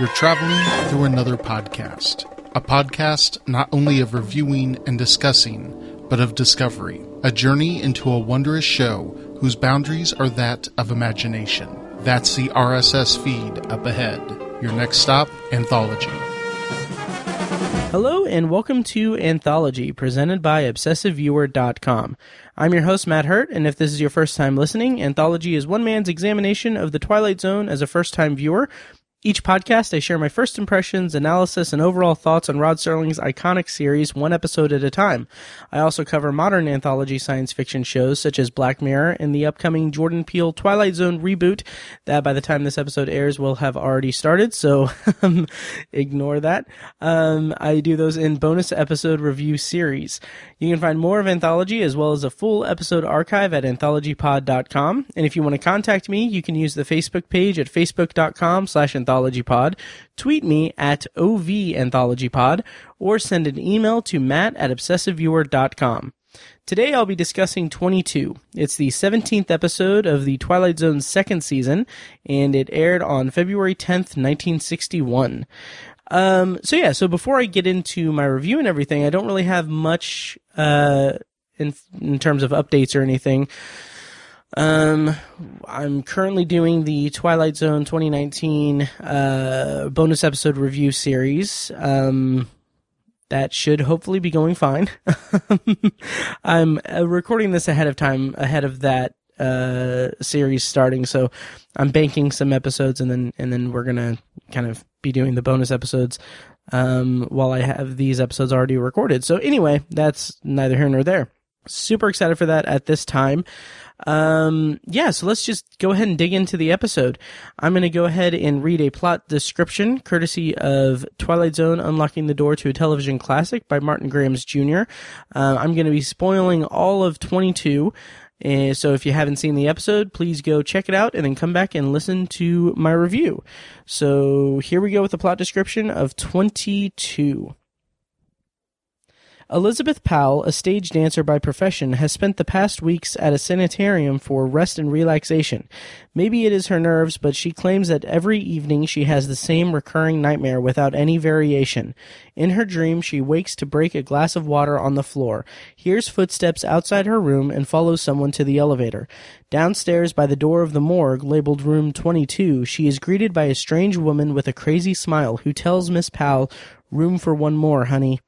You're traveling through another podcast. A podcast not only of reviewing and discussing, but of discovery. A journey into a wondrous show whose boundaries are that of imagination. That's the RSS feed up ahead. Your next stop, Anthology. Hello and welcome to Anthology, presented by ObsessiveViewer.com. I'm your host, Matt Hurt, and if this is your first time listening, Anthology is one man's examination of the Twilight Zone as a first time viewer. Each podcast, I share my first impressions, analysis, and overall thoughts on Rod Serling's iconic series, one episode at a time. I also cover modern anthology science fiction shows such as Black Mirror and the upcoming Jordan Peele Twilight Zone reboot that by the time this episode airs will have already started, so um, ignore that. Um, I do those in bonus episode review series. You can find more of Anthology as well as a full episode archive at anthologypod.com. And if you want to contact me, you can use the Facebook page at facebook.com slash anthologypod, tweet me at ovanthologypod, or send an email to matt at obsessiveviewer.com. Today I'll be discussing 22. It's the 17th episode of the Twilight Zone's second season, and it aired on February 10th, 1961. Um, so yeah, so before I get into my review and everything, I don't really have much, uh, in, in terms of updates or anything. Um, I'm currently doing the Twilight Zone 2019, uh, bonus episode review series. Um, that should hopefully be going fine. I'm uh, recording this ahead of time, ahead of that uh, series starting, so I'm banking some episodes, and then and then we're gonna kind of be doing the bonus episodes um, while I have these episodes already recorded. So anyway, that's neither here nor there. Super excited for that at this time. Um, yeah, so let's just go ahead and dig into the episode. I'm going to go ahead and read a plot description courtesy of Twilight Zone Unlocking the Door to a Television Classic by Martin Grams Jr. Uh, I'm going to be spoiling all of 22. And so if you haven't seen the episode, please go check it out and then come back and listen to my review. So here we go with the plot description of 22. Elizabeth Powell, a stage dancer by profession, has spent the past weeks at a sanitarium for rest and relaxation. Maybe it is her nerves, but she claims that every evening she has the same recurring nightmare without any variation. In her dream, she wakes to break a glass of water on the floor, hears footsteps outside her room, and follows someone to the elevator. Downstairs by the door of the morgue, labeled room 22, she is greeted by a strange woman with a crazy smile who tells Miss Powell, Room for one more, honey.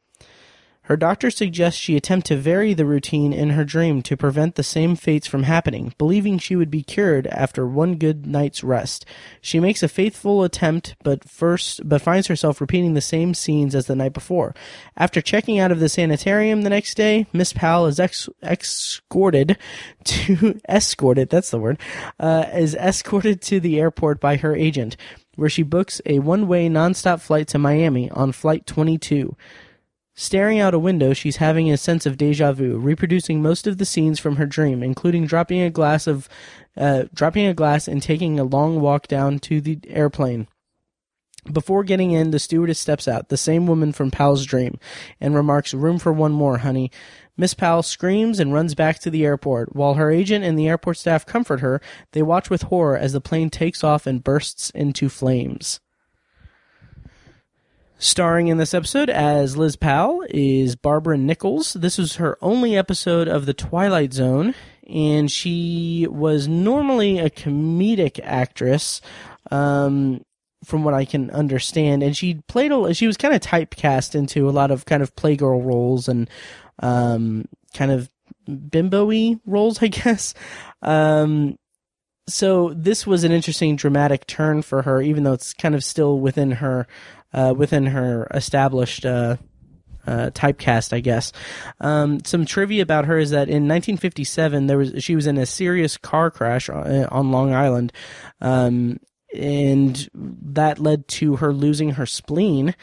Her doctor suggests she attempt to vary the routine in her dream to prevent the same fates from happening, believing she would be cured after one good night's rest. She makes a faithful attempt, but first, but finds herself repeating the same scenes as the night before. After checking out of the sanitarium the next day, Miss Powell is ex- escorted to escorted. That's the word. Uh, is escorted to the airport by her agent, where she books a one-way nonstop flight to Miami on flight 22. Staring out a window, she's having a sense of deja vu, reproducing most of the scenes from her dream, including dropping a glass of, uh, dropping a glass and taking a long walk down to the airplane. Before getting in, the stewardess steps out, the same woman from Powell's dream, and remarks, "Room for one more, honey." Miss Powell screams and runs back to the airport. While her agent and the airport staff comfort her, they watch with horror as the plane takes off and bursts into flames. Starring in this episode as Liz Powell is Barbara Nichols. This was her only episode of The Twilight Zone, and she was normally a comedic actress, um, from what I can understand. And she played a, she was kind of typecast into a lot of kind of playgirl roles and, um, kind of bimbo roles, I guess. Um, so this was an interesting dramatic turn for her, even though it's kind of still within her uh, within her established uh, uh, typecast, I guess. Um, some trivia about her is that in 1957, there was she was in a serious car crash on, uh, on Long Island, um, and that led to her losing her spleen.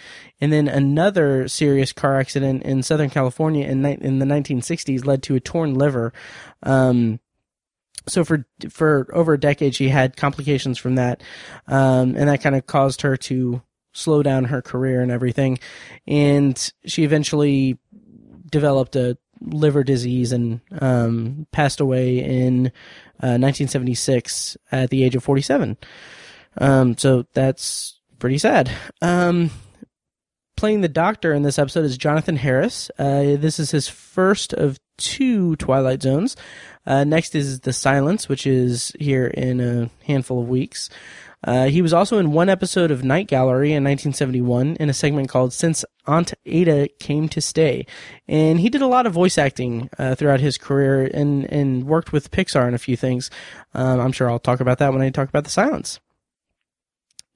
And then another serious car accident in Southern California in in the 1960s led to a torn liver. Um, so for for over a decade, she had complications from that, um, and that kind of caused her to slow down her career and everything. And she eventually developed a liver disease and um, passed away in uh, 1976 at the age of 47. Um, so that's pretty sad. Um, playing the Doctor in this episode is Jonathan Harris. Uh, this is his first of two Twilight Zones. Uh, next is The Silence, which is here in a handful of weeks. Uh, he was also in one episode of Night Gallery in 1971 in a segment called Since Aunt Ada Came to Stay. And he did a lot of voice acting uh, throughout his career and, and worked with Pixar in a few things. Um, I'm sure I'll talk about that when I talk about The Silence.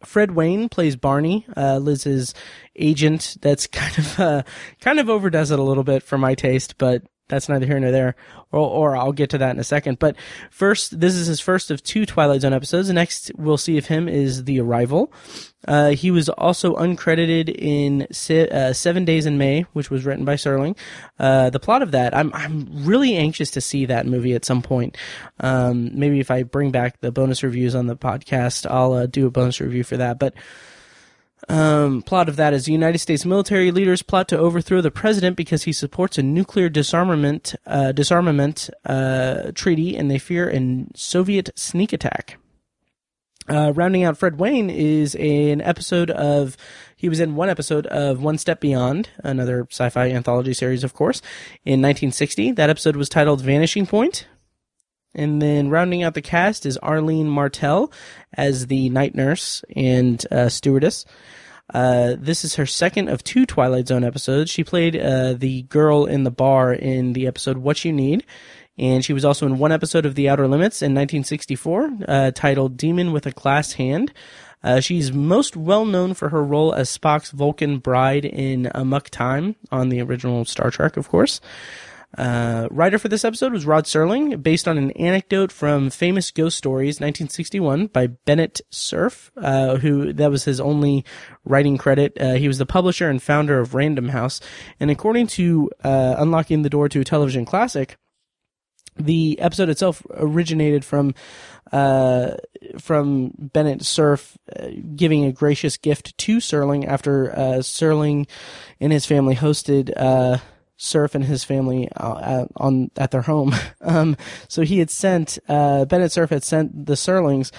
Fredd Wayne plays Barney, uh, Liz's agent. That's kind of uh, kind of overdoes it a little bit for my taste, but that's neither here nor there. Or, or I'll get to that in a second. But first, this is his first of two Twilight Zone episodes. Next we'll see of him is The Arrival. Uh, he was also uncredited in se- uh, Seven Days in May, which was written by Serling. Uh, the plot of that, I'm I'm really anxious to see that movie at some point. Um, maybe if I bring back the bonus reviews on the podcast, I'll uh, do a bonus review for that. But um, plot of that is the United States military leaders plot to overthrow the president because he supports a nuclear disarmament uh, disarmament uh, treaty, and they fear a Soviet sneak attack. Uh, rounding out Fredd Wayne is an episode of he was in one episode of One Step Beyond, another sci-fi anthology series, of course, in 1960. That episode was titled Vanishing Point. And then rounding out the cast is Arlene Martel as the night nurse and uh, stewardess. Uh, this is her second of two Twilight Zone episodes. She played uh, the girl in the bar in the episode What You Need. And she was also in one episode of The Outer Limits in 1964, uh, titled Demon with a Glass Hand. Uh, she's most well known for her role as Spock's Vulcan bride in Amok Time on the original Star Trek, of course. Uh, writer for this episode was Rod Serling, based on an anecdote from Famous Ghost Stories, 1961, by Bennett Cerf, uh, who that was his only writing credit. Uh, he was the publisher and founder of Random House, and according to uh, Unlocking the Door to a Television Classic, the episode itself originated from uh, from Bennett Cerf uh, giving a gracious gift to Serling after uh, Serling and his family hosted Cerf and his family uh, at, on at their home. Um, so he had sent uh, Bennett Cerf had sent the Serlings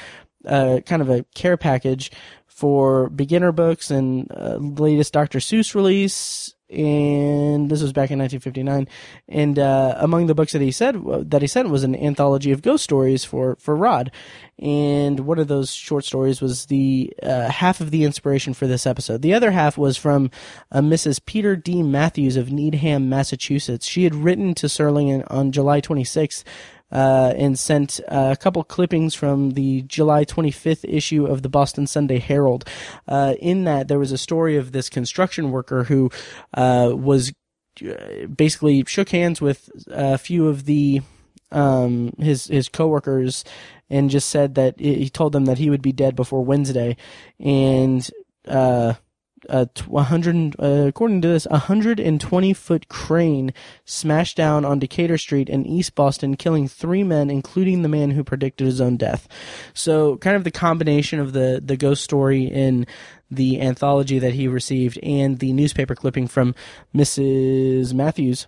uh, kind of a care package for beginner books and uh, latest Dr. Seuss release. And this was back in 1959. And uh, among the books that he said that he sent was an anthology of ghost stories for for Rod. And one of those short stories was the uh, half of the inspiration for this episode. The other half was from uh, Mrs. Peter D. Matthews of Needham, Massachusetts. She had written to Serling on July 26th uh, and sent uh, a couple clippings from the July 25th issue of the Boston Sunday Herald. Uh, in that, there was a story of this construction worker who uh, was uh, basically shook hands with a few of the um, his his coworkers and just said that he told them that he would be dead before Wednesday, and a 100, uh, according to this, a 120 foot crane smashed down on Decatur Street in East Boston, killing three men, including the man who predicted his own death. So, kind of the combination of the the ghost story in the anthology that he received and the newspaper clipping from Mrs. Matthews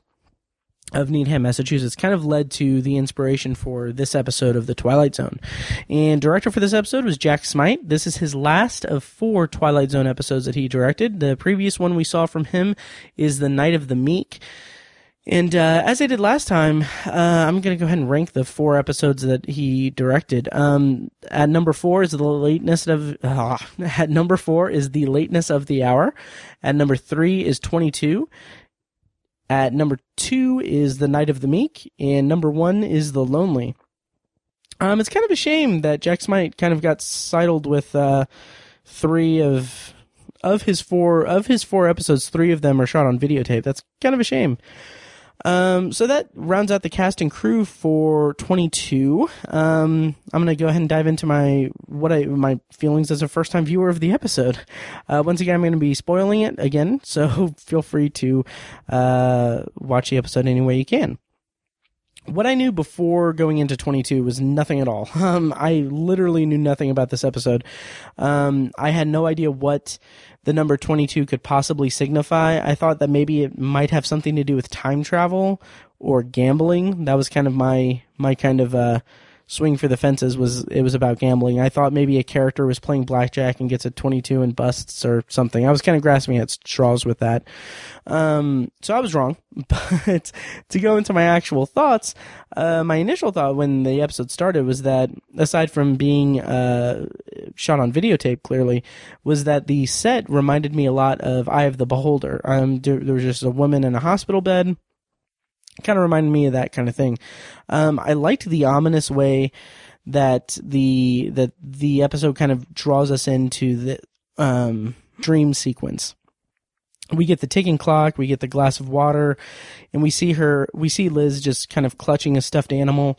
of Needham, Massachusetts, kind of led to the inspiration for this episode of The Twilight Zone. And director for this episode was Jack Smight. This is his last of four Twilight Zone episodes that he directed. The previous one we saw from him is The Night of the Meek. And uh, as I did last time, uh, I'm going to go ahead and rank the four episodes that he directed. Um, at number four is the lateness of. Uh, at number four is the lateness of the hour. At number three is 22. At number two is The Night of the Meek, and number one is The Lonely. Um, it's kind of a shame that Jack Smight kind of got sidled with uh, three of of his four of his four episodes. Three of them are shot on videotape. That's kind of a shame. Um, so that rounds out the cast and crew for 22. Um, I'm gonna go ahead and dive into my what I my feelings as a first time viewer of the episode. Uh, once again, I'm gonna be spoiling it again, so feel free to uh, watch the episode any way you can what I knew before going into 22 was nothing at all. Um, I literally knew nothing about this episode. Um, I had no idea what the number 22 could possibly signify. I thought that maybe it might have something to do with time travel or gambling. That was kind of my, my kind of, uh, swing for the fences was it was about gambling. I thought maybe a character was playing blackjack and gets a 22 and busts or something. I was kind of grasping at straws with that. Um, so I was wrong. But to go into my actual thoughts, uh, my initial thought when the episode started was that aside from being uh, shot on videotape, clearly, was that the set reminded me a lot of Eye of the Beholder. Um, there, there was just a woman in a hospital bed kind of reminded me of that kind of thing. Um, I liked the ominous way that the that the episode kind of draws us into the um, dream sequence. We get the ticking clock, we get the glass of water, and we see her. We see Liz just kind of clutching a stuffed animal,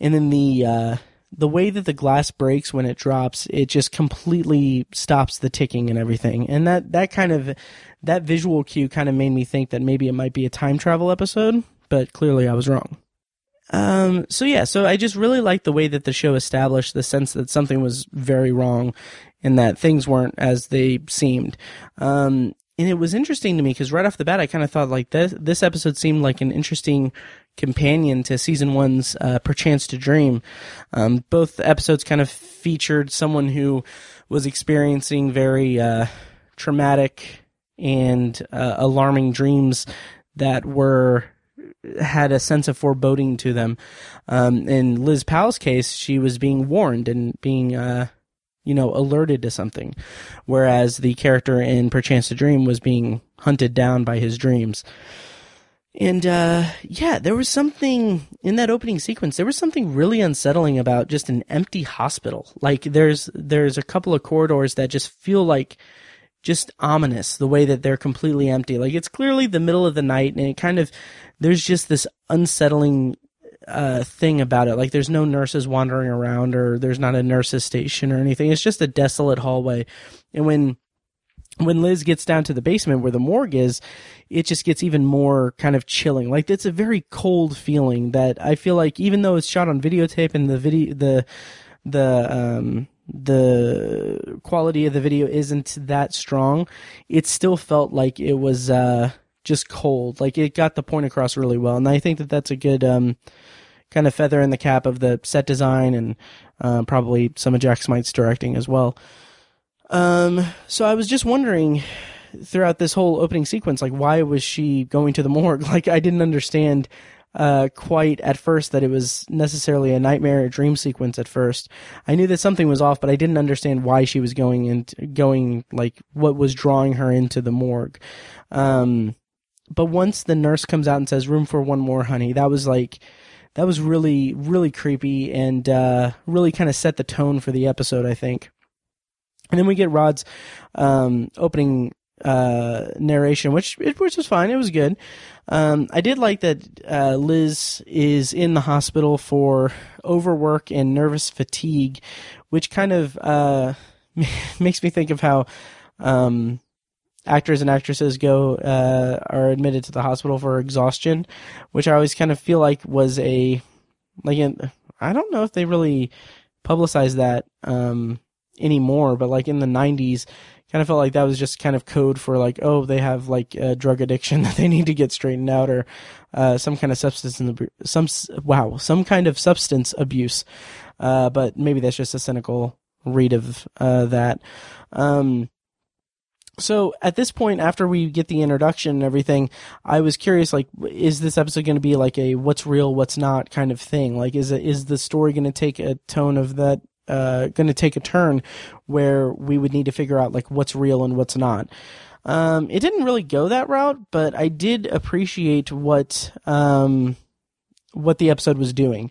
and then the uh, the way that the glass breaks when it drops, it just completely stops the ticking and everything. And that that kind of that visual cue kind of made me think that maybe it might be a time travel episode but clearly I was wrong. Um, so yeah, so I just really liked the way that the show established the sense that something was very wrong and that things weren't as they seemed. Um, and it was interesting to me because right off the bat, I kind of thought like this, this episode seemed like an interesting companion to season one's, uh, Perchance to Dream. Um, both episodes kind of featured someone who was experiencing very, uh, traumatic and, uh, alarming dreams that were had a sense of foreboding to them. Um, in Liz Powell's case, she was being warned and being, uh, you know, alerted to something, whereas the character in Perchance to Dream was being hunted down by his dreams. And uh, yeah, there was something in that opening sequence. There was something really unsettling about just an empty hospital. Like there's there's a couple of corridors that just feel like just ominous the way that they're completely empty. Like it's clearly the middle of the night and it kind of there's just this unsettling uh, thing about it. Like there's no nurses wandering around or there's not a nurses station or anything. It's just a desolate hallway. And when when Liz gets down to the basement where the morgue is, it just gets even more kind of chilling. Like it's a very cold feeling that I feel like even though it's shot on videotape and the video the the um the quality of the video isn't that strong, it still felt like it was uh, just cold. Like it got the point across really well, and I think that that's a good um, kind of feather in the cap of the set design and uh, probably some of Jack Smight's directing as well. Um, so I was just wondering throughout this whole opening sequence, like why was she going to the morgue? Like I didn't understand uh, quite at first that it was necessarily a nightmare or dream sequence at first. I knew that something was off, but I didn't understand why she was going and going like what was drawing her into the morgue. Um, but once the nurse comes out and says room for one more honey, that was like that was really really creepy and uh, really kind of set the tone for the episode, I think. And then we get Rod's um, opening uh, narration, which which was fine. It was good. Um, I did like that uh, Liz is in the hospital for overwork and nervous fatigue, which kind of uh, makes me think of how um, actors and actresses go uh, are admitted to the hospital for exhaustion, which I always kind of feel like was a like I don't know if they really publicized that um, anymore, but like in the '90s kind of felt like that was just kind of code for like, oh, they have like a drug addiction that they need to get straightened out, or uh, some kind of substance in the some wow, some kind of substance abuse. Uh, but maybe that's just a cynical read of uh, that. Um, so at this point, after we get the introduction and everything, I was curious, like, is this episode going to be like a what's real, what's not kind of thing? Like, is it, is the story going to take a tone of that uh, going to take a turn where we would need to figure out like what's real and what's not. Um, it didn't really go that route, but I did appreciate what um, what the episode was doing.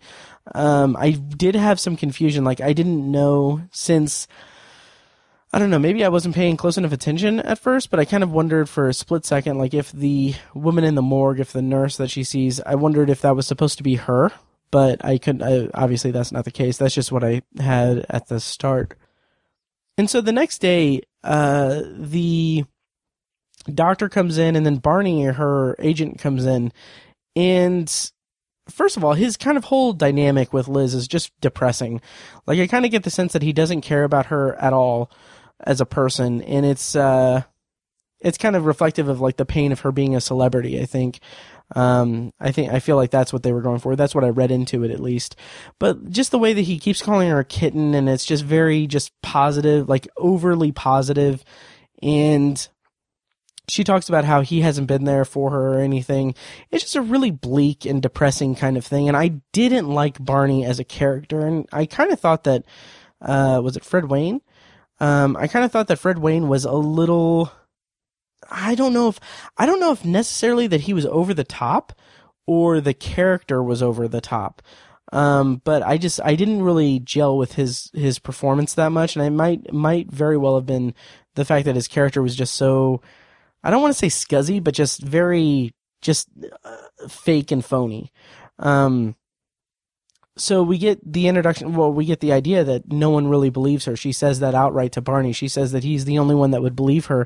Um, I did have some confusion, like I didn't know since. I don't know, maybe I wasn't paying close enough attention at first, but I kind of wondered for a split second, like if the woman in the morgue, if the nurse that she sees, I wondered if that was supposed to be her but I couldn't. I, obviously, that's not the case. That's just what I had at the start. And so the next day, uh, the doctor comes in, and then Barney, her agent, comes in, and first of all, his kind of whole dynamic with Liz is just depressing. Like I kind of get the sense that he doesn't care about her at all as a person, and it's uh, it's kind of reflective of like the pain of her being a celebrity. I think. Um, I think I feel like that's what they were going for. That's what I read into it at least. But just the way that he keeps calling her a kitten, and it's just very just positive, like overly positive, and she talks about how he hasn't been there for her or anything. It's just a really bleak and depressing kind of thing. And I didn't like Barney as a character, and I kind of thought that uh, was it Fredd Wayne? Um, I kind of thought that Fredd Wayne was a little. I don't know if I don't know if necessarily that he was over the top or the character was over the top. Um, but I just I didn't really gel with his his performance that much, and I might might very well have been the fact that his character was just so I don't want to say scuzzy, but just very just uh, fake and phony. Um, so we get the introduction. Well, we get the idea that no one really believes her. She says that outright to Barney. She says that he's the only one that would believe her,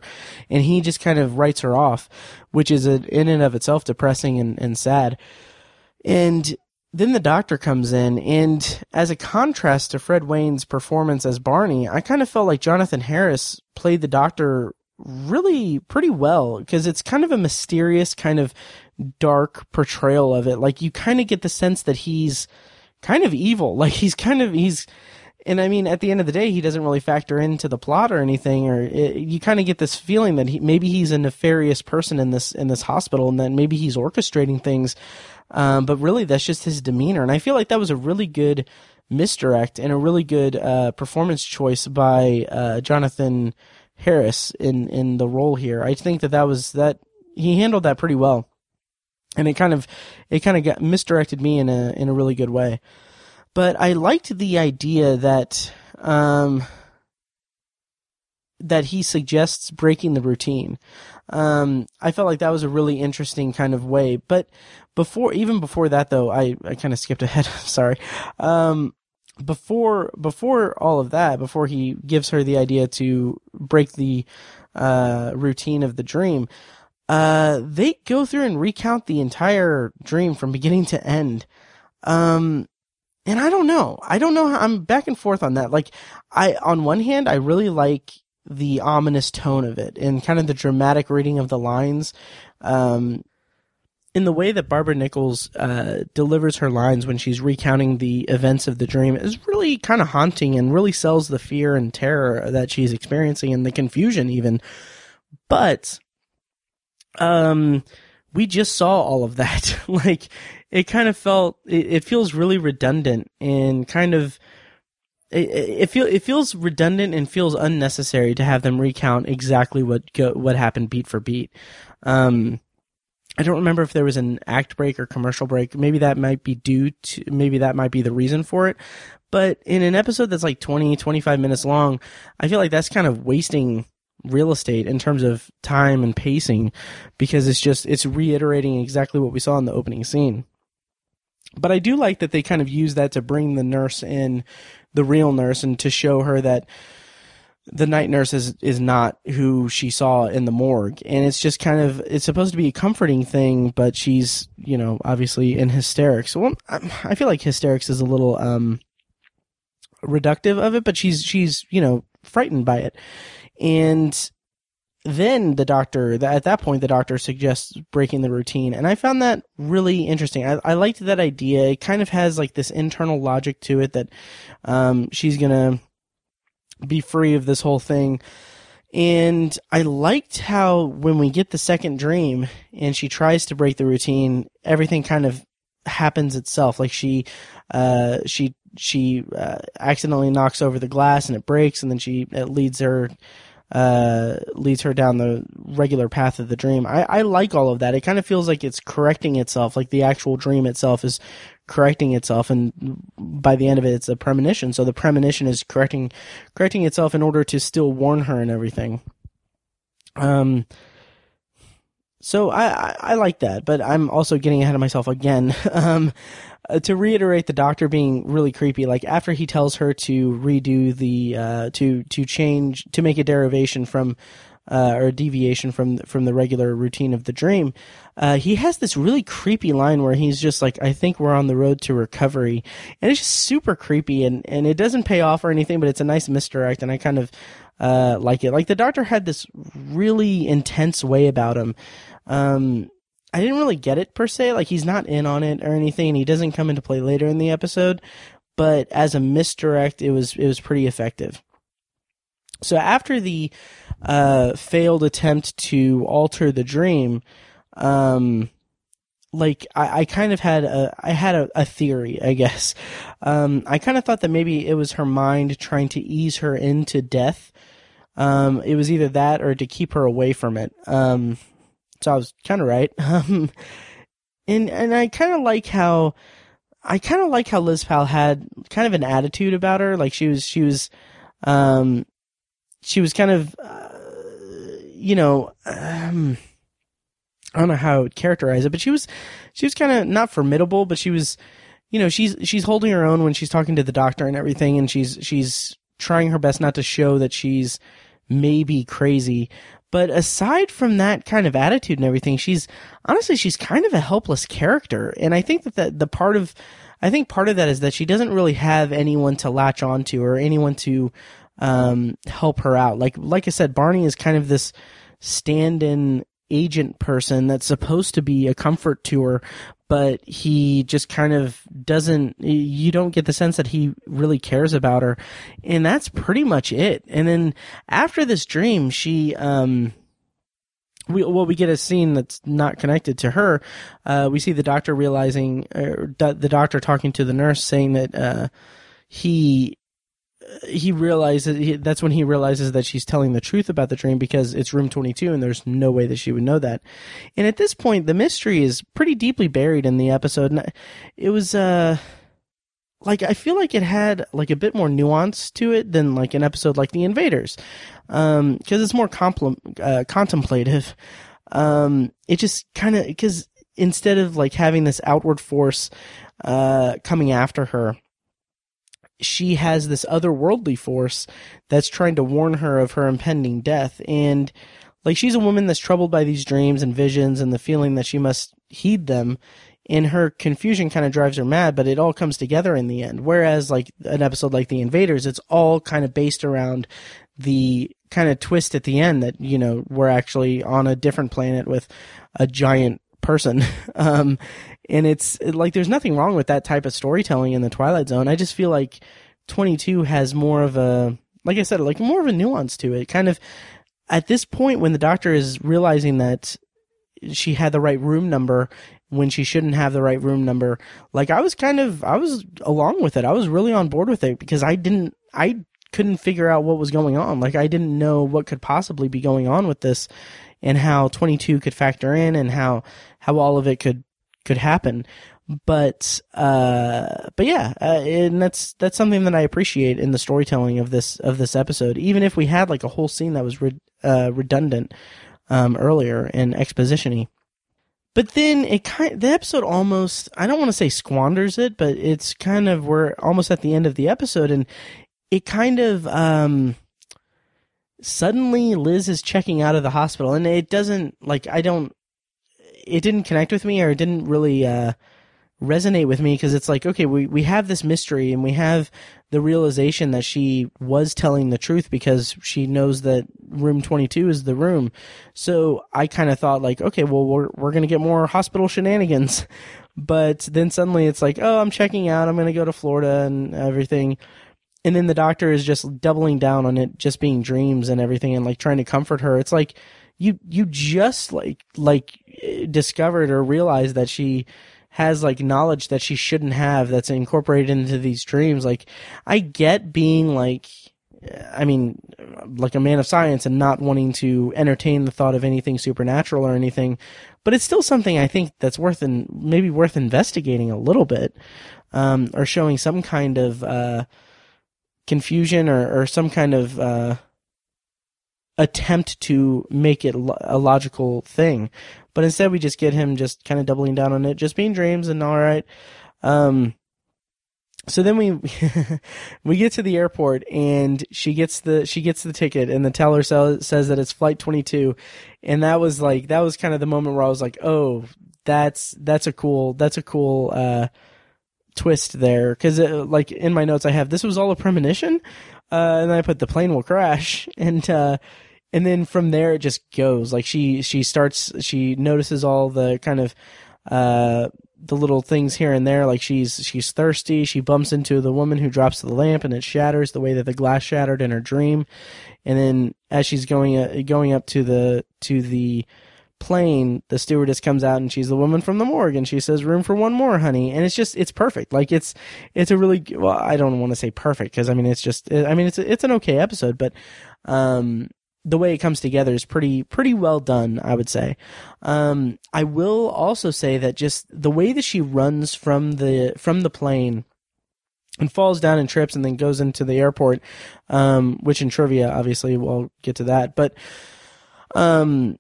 and he just kind of writes her off, which is a, in and of itself depressing and, and sad. And then the doctor comes in, and as a contrast to Fredd Wayne's performance as Barney, I kind of felt like Jonathan Harris played the doctor really pretty well because it's kind of a mysterious, kind of dark portrayal of it. Like you kind of get the sense that he's kind of evil. Like he's kind of he's and I mean, at the end of the day, he doesn't really factor into the plot or anything, or it, you kind of get this feeling that he, maybe he's a nefarious person in this in this hospital, and then maybe he's orchestrating things. Um, but really, that's just his demeanor, and I feel like that was a really good misdirect and a really good uh, performance choice by uh, Jonathan Harris in in the role here. I think that that was that he handled that pretty well, and it kind of it kind of got misdirected me in a in a really good way. But I liked the idea that um, that he suggests breaking the routine. Um, I felt like that was a really interesting kind of way. But before, even before that, though, I, I kind of skipped ahead. Sorry. Um, before before all of that, before he gives her the idea to break the uh, routine of the dream, uh, they go through and recount the entire dream from beginning to end. Um, and I don't know. I don't know. How, I'm back and forth on that. Like, I on one hand, I really like the ominous tone of it and kind of the dramatic reading of the lines. Um, in the way that Barbara Nichols uh, delivers her lines when she's recounting the events of the dream is really kind of haunting and really sells the fear and terror that she's experiencing and the confusion even. But um we just saw all of that. like it kind of felt it, it, feels really redundant and kind of it, it feel it feels redundant and feels unnecessary to have them recount exactly what go, what happened beat for beat. Um I don't remember if there was an act break or commercial break. Maybe that might be due to, maybe that might be the reason for it. But in an episode that's like 20, 25 minutes long, I feel like that's kind of wasting real estate in terms of time and pacing because it's just, it's reiterating exactly what we saw in the opening scene. But I do like that they kind of use that to bring the nurse in, the real nurse, and to show her that, the night nurse is is not who she saw in the morgue. And it's just kind of it's supposed to be a comforting thing but she's you know obviously in hysterics. Well i feel like hysterics is a little um reductive of it but she's she's you know frightened by it and then the doctor at that point the doctor suggests breaking the routine and i found that really interesting i, I liked that idea it kind of has like this internal logic to it that um, she's gonna be free of this whole thing. And I liked how when we get the second dream and she tries to break the routine, everything kind of happens itself. Like she, uh, she, she, uh, accidentally knocks over the glass and it breaks and then she, it leads her, uh, leads her down the regular path of the dream. I, I like all of that. It kind of feels like it's correcting itself, like the actual dream itself is correcting itself and by the end of it it's a premonition so the premonition is correcting correcting itself in order to still warn her and everything um so I, I, I like that, but I'm also getting ahead of myself again. Um, uh, to reiterate, the doctor being really creepy. Like after he tells her to redo the uh, to to change to make a derivation from uh, or deviation from from the regular routine of the dream, uh, he has this really creepy line where he's just like, "I think we're on the road to recovery," and it's just super creepy, and and it doesn't pay off or anything, but it's a nice misdirect, and I kind of uh, like it. Like the doctor had this really intense way about him. Um, I didn't really get it per se. Like he's not in on it or anything, he doesn't come into play later in the episode. But as a misdirect, it was it was pretty effective. So after the uh, failed attempt to alter the dream, um, like I, I kind of had a I had a, a theory, I guess. Um, I kind of thought that maybe it was her mind trying to ease her into death. Um, it was either that or to keep her away from it. Um, so I was kind of right. Um, and and I kind of like how I kind of like how Liz Powell had kind of an attitude about her. Like she was she was um she was kind of uh, you know um I don't know how I would characterize it, but she was she was kind of not formidable, but she was you know she's she's holding her own when she's talking to the doctor and everything, and she's she's trying her best not to show that she's maybe crazy. But aside from that kind of attitude and everything, she's honestly she's kind of a helpless character, and I think that the, the part of I think part of that is that she doesn't really have anyone to latch onto or anyone to um, help her out. Like like I said, Barney is kind of this stand-in agent person that's supposed to be a comfort to her, but he just kind of doesn't, you don't get the sense that he really cares about her. And that's pretty much it. And then after this dream, she, um, we, well, we get a scene that's not connected to her. Uh, we see the doctor realizing, or the doctor talking to the nurse saying that, uh, he he realizes he, that's when he realizes that she's telling the truth about the dream because it's room 22 and there's no way that she would know that. And at this point, the mystery is pretty deeply buried in the episode. And it was, uh, like, I feel like it had like a bit more nuance to it than like an episode like The Invaders. Um, cause it's more compl- uh, contemplative. Um, it just kind of, cause instead of like having this outward force, uh, coming after her, she has this otherworldly force that's trying to warn her of her impending death. And like she's a woman that's troubled by these dreams and visions and the feeling that she must heed them. And her confusion kind of drives her mad, but it all comes together in the end. Whereas like an episode like The Invaders, it's all kind of based around the kind of twist at the end that, you know, we're actually on a different planet with a giant person. um, and it's like there's nothing wrong with that type of storytelling in the Twilight Zone. I just feel like 22 has more of a, like I said, like more of a nuance to it. Kind of at this point when the doctor is realizing that she had the right room number when she shouldn't have the right room number. Like I was kind of, I was along with it. I was really on board with it because I didn't, I couldn't figure out what was going on. Like I didn't know what could possibly be going on with this and how 22 could factor in and how, how all of it could could happen. But uh, but yeah, uh, and that's that's something that I appreciate in the storytelling of this of this episode. Even if we had like a whole scene that was re- uh, redundant um, earlier and expositiony. But then it kind the episode almost I don't want to say squanders it, but it's kind of we're almost at the end of the episode and it kind of um suddenly Liz is checking out of the hospital and it doesn't like I don't it didn't connect with me or it didn't really uh, resonate with me because it's like okay we, we have this mystery and we have the realization that she was telling the truth because she knows that room 22 is the room. So i kind of thought like okay well we're, we're gonna get more hospital shenanigans. But then suddenly it's like oh i'm checking out. I'm gonna go to florida and everything. And then the doctor is just doubling down on it just being dreams and everything and like trying to comfort her. It's like you you just like like discovered or realized that she has like knowledge that she shouldn't have that's incorporated into these dreams. Like i get being like i mean like a man of science and not wanting to entertain the thought of anything supernatural or anything but it's still something i think that's worth and maybe worth investigating a little bit um, or showing some kind of uh, confusion or, or some kind of uh, attempt to make it a logical thing. But instead, we just get him just kind of doubling down on it, just being dreams and all right. Um, so then we we get to the airport and she gets the she gets the ticket and the teller says says that it's flight 22 and that was like that was kind of the moment where I was like oh that's that's a cool that's a cool uh twist there because uh, like in my notes I have this was all a premonition, uh, and I put the plane will crash and. uh and then from there it just goes. Like she she starts she notices all the kind of uh the little things here and there. Like she's she's thirsty. She bumps into the woman who drops the lamp and it shatters the way that the glass shattered in her dream. And then as she's going uh, going up to the to the plane the stewardess comes out and she's the woman from the morgue and she says room for one more honey. And it's just it's perfect. Like it's it's a really well i don't want to say perfect because i mean it's just i mean it's it's an okay episode but um the way it comes together is pretty pretty well done, I would say. Um, I will also say that just the way that she runs from the from the plane and falls down and trips and then goes into the airport, um, which in trivia obviously we'll get to that, but um,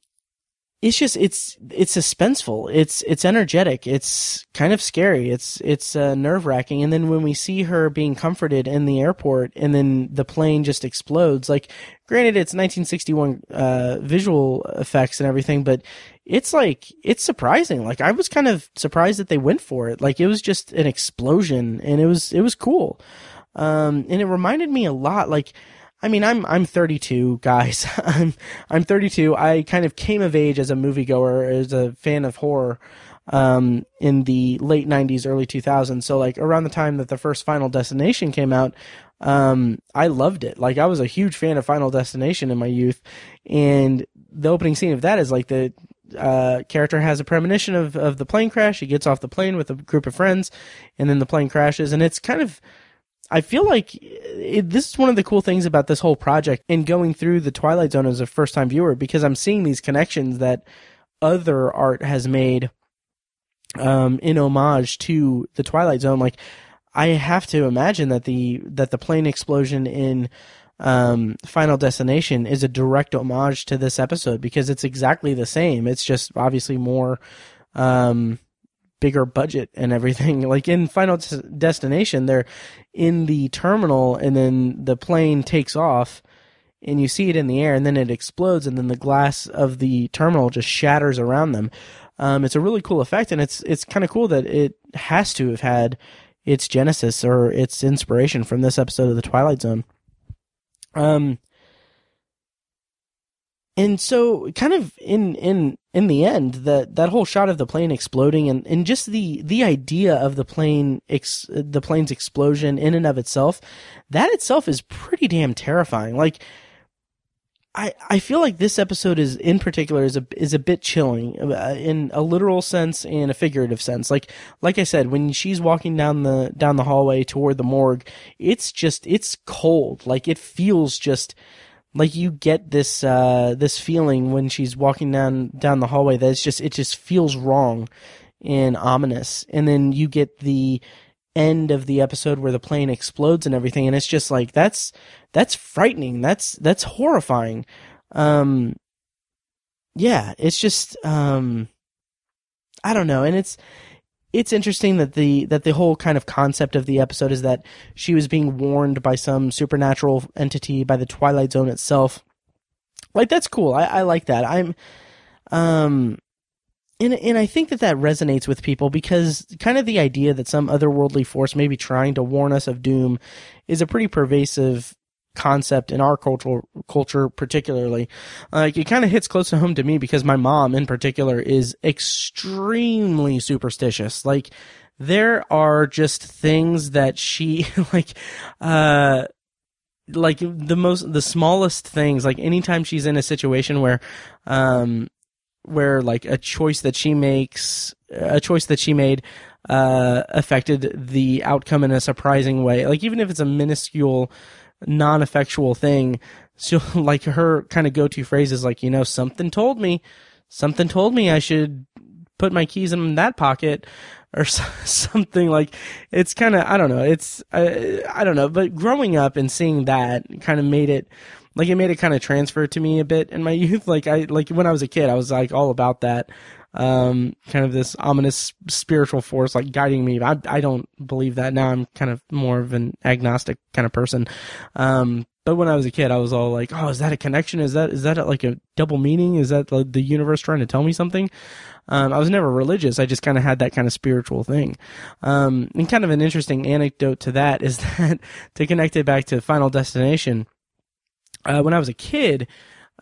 it's just it's it's suspenseful. It's it's energetic. It's kind of scary. It's it's uh, nerve wracking and then when we see her being comforted in the airport and then the plane just explodes like granted it's 1961 uh, visual effects and everything but it's like it's surprising. Like i was kind of surprised that they went for it. Like it was just an explosion and it was it was cool. Um, and it reminded me a lot like I mean, I'm I'm 32, guys. I'm I'm 32. I kind of came of age as a moviegoer, as a fan of horror, um, in the late 90s, early 2000s. So like around the time that the first Final Destination came out, um, I loved it. Like I was a huge fan of Final Destination in my youth, and the opening scene of that is like the uh, character has a premonition of of the plane crash. He gets off the plane with a group of friends, and then the plane crashes, and it's kind of I feel like it, this is one of the cool things about this whole project and going through the Twilight Zone as a first time viewer because I'm seeing these connections that other art has made um, in homage to the Twilight Zone. Like I have to imagine that the that the plane explosion in um, Final Destination is a direct homage to this episode because it's exactly the same. It's just obviously more um, bigger budget and everything. Like in Final Destination, they're in the terminal and then the plane takes off and you see it in the air and then it explodes and then the glass of the terminal just shatters around them. Um, it's a really cool effect and it's it's kind of cool that it has to have had its genesis or its inspiration from this episode of the Twilight Zone. Um, and so kind of in in in the end that that whole shot of the plane exploding and and just the the idea of the plane ex, the plane's explosion in and of itself that itself is pretty damn terrifying like I, I feel like this episode is in particular is a is a bit chilling uh, in a literal sense and a figurative sense. Like like I said, when she's walking down the down the hallway toward the morgue, it's just it's cold. Like it feels just like you get this uh, this feeling when she's walking down down the hallway that it's just it just feels wrong and ominous. And then you get the end of the episode where the plane explodes and everything and it's just like that's that's frightening. That's that's horrifying. Um yeah it's just um i don't know. And it's it's interesting that the that the whole kind of concept of the episode is that she was being warned by some supernatural entity by the Twilight Zone itself. Like that's cool. I, I like that. I'm um and and I think that that resonates with people because kind of the idea that some otherworldly force may be trying to warn us of doom is a pretty pervasive concept in our cultural culture particularly like it kind of hits close to home to me because my mom in particular is extremely superstitious. Like there are just things that she like uh like the most the smallest things like anytime she's in a situation where um where like a choice that she makes a choice that she made uh affected the outcome in a surprising way like even if it's a minuscule non-effectual thing. So like her kind of go-to phrase is like, you know, something told me, something told me I should put my keys in that pocket or something like it's kind of I don't know it's I, I don't know but growing up and seeing that kind of made it like it made it kind of transfer to me a bit in my youth like I like when I was a kid I was like all about that um, kind of this ominous spiritual force like guiding me. I, I don't believe that now. I'm kind of more of an agnostic kind of person. Um, but when I was a kid, I was all like, "Oh, is that a connection? Is that is that like a double meaning? Is that like the universe trying to tell me something?" Um, I was never religious. I just kind of had that kind of spiritual thing. Um, and kind of an interesting anecdote to that is that to connect it back to Final Destination. Uh, when I was a kid,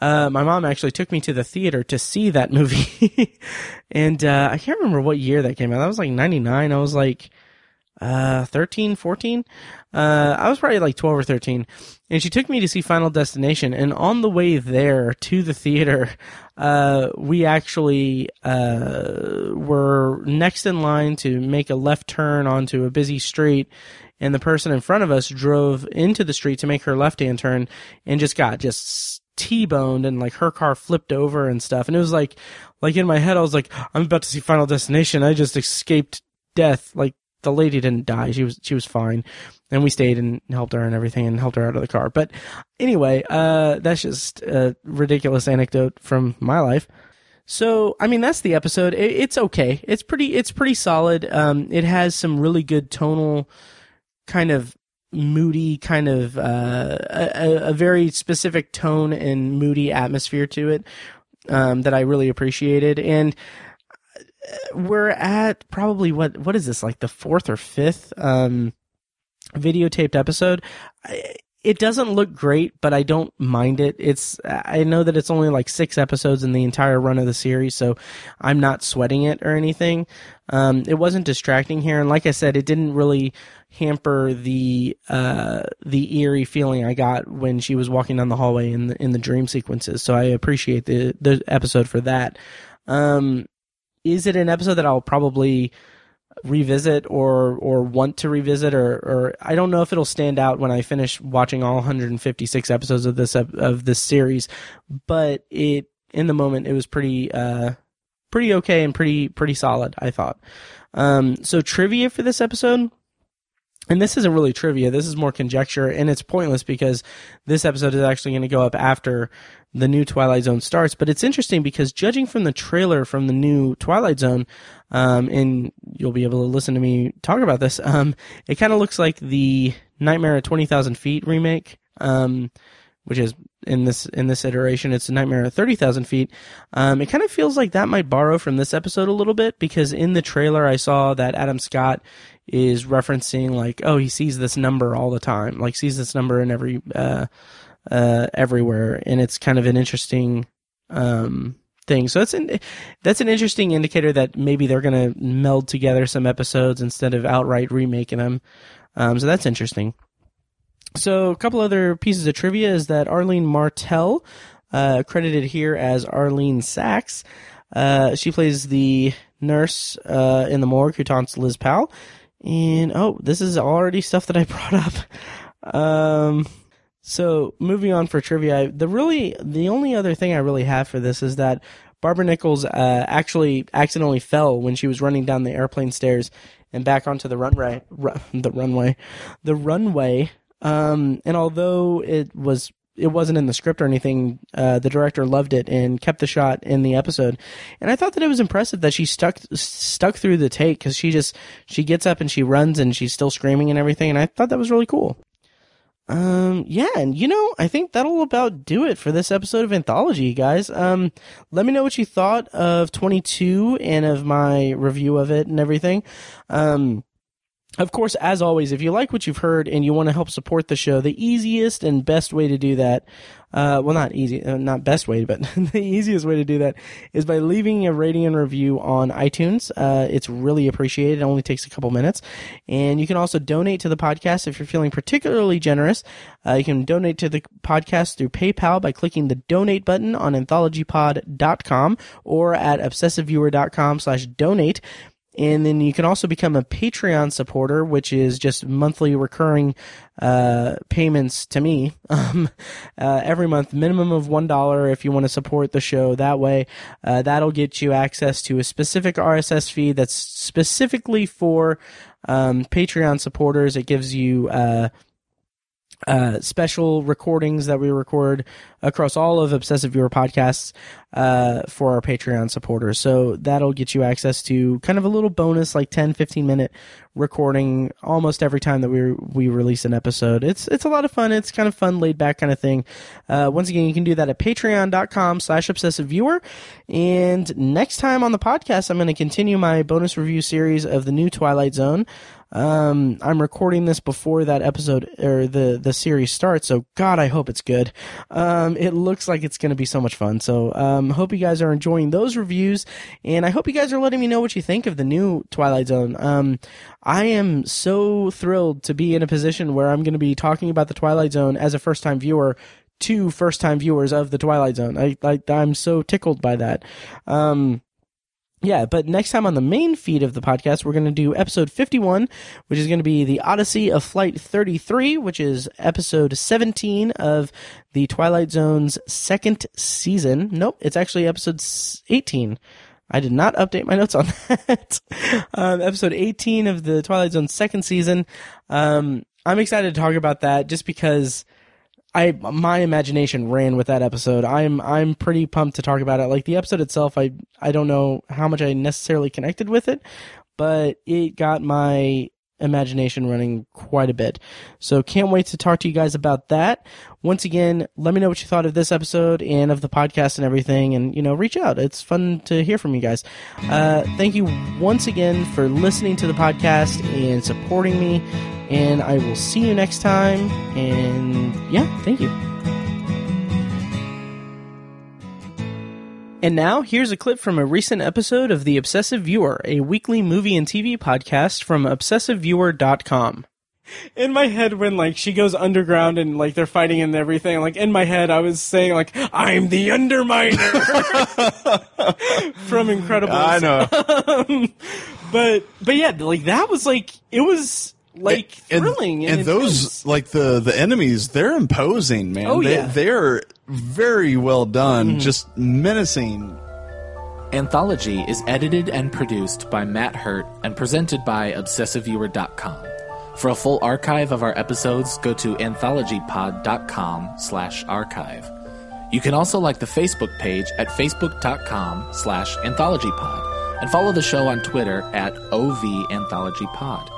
uh, my mom actually took me to the theater to see that movie. and, uh, I can't remember what year that came out. That was like 99. I was like, uh, 13, 14. Uh, I was probably like 12 or 13. And she took me to see Final Destination. And on the way there to the theater, uh, we actually, uh, were next in line to make a left turn onto a busy street. And the person in front of us drove into the street to make her left hand turn and just got just T-boned and like her car flipped over and stuff. And it was like, like in my head, I was like, I'm about to see Final Destination. I just escaped death. Like the lady didn't die. She was, she was fine. And we stayed and helped her and everything and helped her out of the car. But anyway, uh, that's just a ridiculous anecdote from my life. So, I mean, that's the episode. It, it's okay. It's pretty, it's pretty solid. Um, it has some really good tonal kind of moody kind of uh, a, a, very specific tone and moody atmosphere to it um, that I really appreciated. And uh, we're at probably what what is this like the fourth or fifth um, videotaped episode. It doesn't look great, but I don't mind it. It's I know that it's only like six episodes in the entire run of the series, so I'm not sweating it or anything. Um, it wasn't distracting here, and like I said, it didn't really hamper the uh, the eerie feeling I got when she was walking down the hallway in the in the dream sequences. So I appreciate the the episode for that. Um, is it an episode that I'll probably revisit or or want to revisit or or I don't know if it'll stand out when I finish watching all 156 episodes of this of this series, but it in the moment it was pretty uh pretty okay and pretty pretty solid I thought. Um so trivia for this episode and this isn't really trivia. This is more conjecture, and it's pointless because this episode is actually going to go up after the new Twilight Zone starts. But it's interesting because judging from the trailer from the new Twilight Zone, um, and you'll be able to listen to me talk about this, um, it kind of looks like the Nightmare at Twenty Thousand Feet remake, um, which is in this in this iteration, it's Nightmare at Thirty Thousand Feet. Um, it kind of feels like that might borrow from this episode a little bit because in the trailer I saw that Adam Scott is referencing like, oh, he sees this number all the time, like sees this number in every uh, uh, everywhere, and it's kind of an interesting um, thing. So that's an that's an interesting indicator that maybe they're going to meld together some episodes instead of outright remaking them. Um, so that's interesting. So a couple other pieces of trivia is that Arlene Martel, uh, credited here as Arlene Sax, uh, she plays the nurse uh, in the morgue who taunts Liz Powell. And oh, this is already stuff that I brought up. Um, so moving on for trivia, the really the only other thing I really have for this is that Barbara Nichols uh, actually accidentally fell when she was running down the airplane stairs and back onto the runway, the runway, the runway. Um, and although it was it wasn't in the script or anything. Uh, the director loved it and kept the shot in the episode, and I thought that it was impressive that she stuck stuck through the take because she just she gets up and she runs and she's still screaming and everything, and I thought that was really cool. Um, yeah, and you know, I think that'll about do it for this episode of Anthology, guys. Um, let me know what you thought of 22 and of my review of it and everything. Um, of course, as always, if you like what you've heard and you want to help support the show, the easiest and best way to do that, uh, well, not easy, uh, not best way, but the easiest way to do that is by leaving a rating and review on iTunes. Uh, it's really appreciated. It only takes a couple minutes. And you can also donate to the podcast if you're feeling particularly generous. Uh, you can donate to the podcast through PayPal by clicking the donate button on anthologypod.com or at obsessiveviewer.com slash donate. And then you can also become a Patreon supporter, which is just monthly recurring uh, payments to me um, uh, every month, minimum of one dollar if you want to support the show. That way, uh, that'll get you access to a specific RSS feed that's specifically for um, Patreon supporters. It gives you uh, special recordings that we record across all of Obsessive Viewer podcasts uh, for our Patreon supporters. So that'll get you access to kind of a little bonus, like 10, 15 minute recording almost every time that we we release an episode. It's it's a lot of fun. It's kind of fun, laid back kind of thing. Uh, once again, you can do that at patreon.com slash obsessive viewer. And next time on the podcast, I'm going to continue my bonus review series of the new Twilight Zone. Um, I'm recording this before that episode or the the series starts, so God, I hope it's good. Um, it looks like it's going to be so much fun. So, um, hope you guys are enjoying those reviews, and I hope you guys are letting me know what you think of the new Twilight Zone. Um, I am so thrilled to be in a position where I'm going to be talking about the Twilight Zone as a first time viewer to first time viewers of the Twilight Zone. I, I I'm so tickled by that. Um, yeah, but next time on the main feed of the podcast, we're going to do episode 51, which is going to be the Odyssey of Flight 33, which is episode 17 of the Twilight Zone's second season. Nope, it's actually episode 18. I did not update my notes on that. um, episode 18 of the Twilight Zone second season. Um, I'm excited to talk about that just because I my imagination ran with that episode. I'm I'm pretty pumped to talk about it. Like the episode itself, I I don't know how much I necessarily connected with it, but it got my imagination running quite a bit. So can't wait to talk to you guys about that. Once again, let me know what you thought of this episode and of the podcast and everything and you know, reach out. It's fun to hear from you guys. Uh thank you once again for listening to the podcast and supporting me and I will see you next time. And yeah, thank you. And now, here's a clip from a recent episode of The Obsessive Viewer, a weekly movie and TV podcast from ObsessiveViewer.com. In my head, when like she goes underground and like they're fighting and everything, like in my head, I was saying like I'm the Underminer from Incredibles. I know. but but yeah, like that was like it was like and, thrilling and, and, those like the the enemies they're imposing man Oh, they, yeah. they're very well done mm-hmm. just menacing Anthology is edited and produced by Matt Hurt and presented by ObsessiveViewer.com. For a full archive of our episodes, go to anthologypod.com slash archive. You can also like the Facebook page at facebook.com slash anthologypod and follow the show on Twitter at OVAnthologyPod.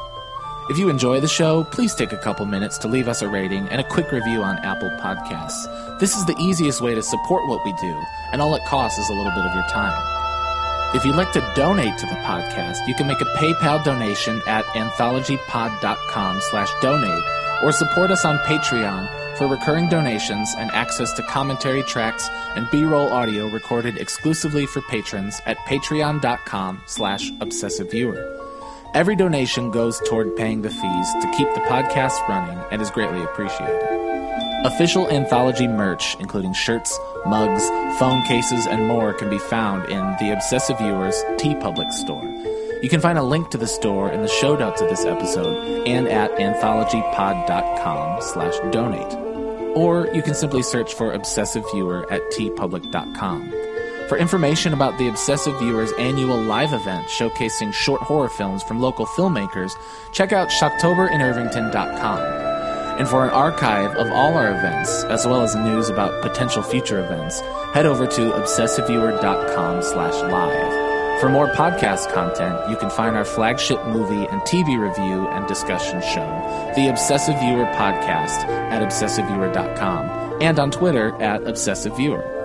If you enjoy the show, please take a couple minutes to leave us a rating and a quick review on Apple Podcasts. This is the easiest way to support what we do, and all it costs is a little bit of your time. If you'd like to donate to the podcast, you can make a PayPal donation at anthologypod.com slash donate or support us on Patreon for recurring donations and access to commentary tracks and B-roll audio recorded exclusively for patrons at patreon.com slash obsessiveviewer. Every donation goes toward paying the fees to keep the podcast running and is greatly appreciated. Official anthology merch, including shirts, mugs, phone cases, and more, can be found in the Obsessive Viewers TeePublic store. You can find a link to the store in the show notes of this episode and at anthologypod.com slash donate. Or you can simply search for Obsessive Viewer at teepublic.com. For information about the Obsessive Viewers annual live event showcasing short horror films from local filmmakers, check out shocktoberinirvington.com. And for an archive of all our events, as well as news about potential future events, head over to obsessiveviewer.com slash live. For more podcast content, you can find our flagship movie and TV review and discussion show, The Obsessive Viewer Podcast, at obsessiveviewer.com, and on Twitter at obsessiveviewer.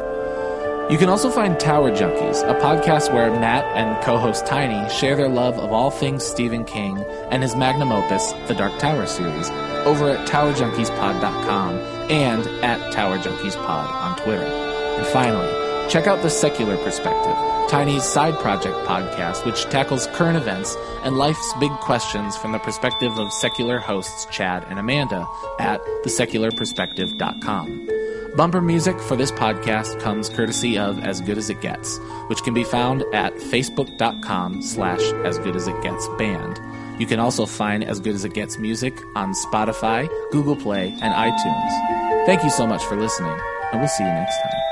You can also find Tower Junkies, a podcast where Matt and co-host Tiny share their love of all things Stephen King and his magnum opus, The Dark Tower series, over at TowerJunkiesPod.com and at TowerJunkiesPod on Twitter. And finally, check out The Secular Perspective, Tiny's side project podcast, which tackles current events and life's big questions from the perspective of secular hosts Chad and Amanda at TheSecularPerspective.com. Bumper music for this podcast comes courtesy of As Good As It Gets, which can be found at facebook.com slash As Good As It Gets band. You can also find As Good As It Gets music on Spotify, Google Play, and iTunes. Thank you so much for listening, and we'll see you next time.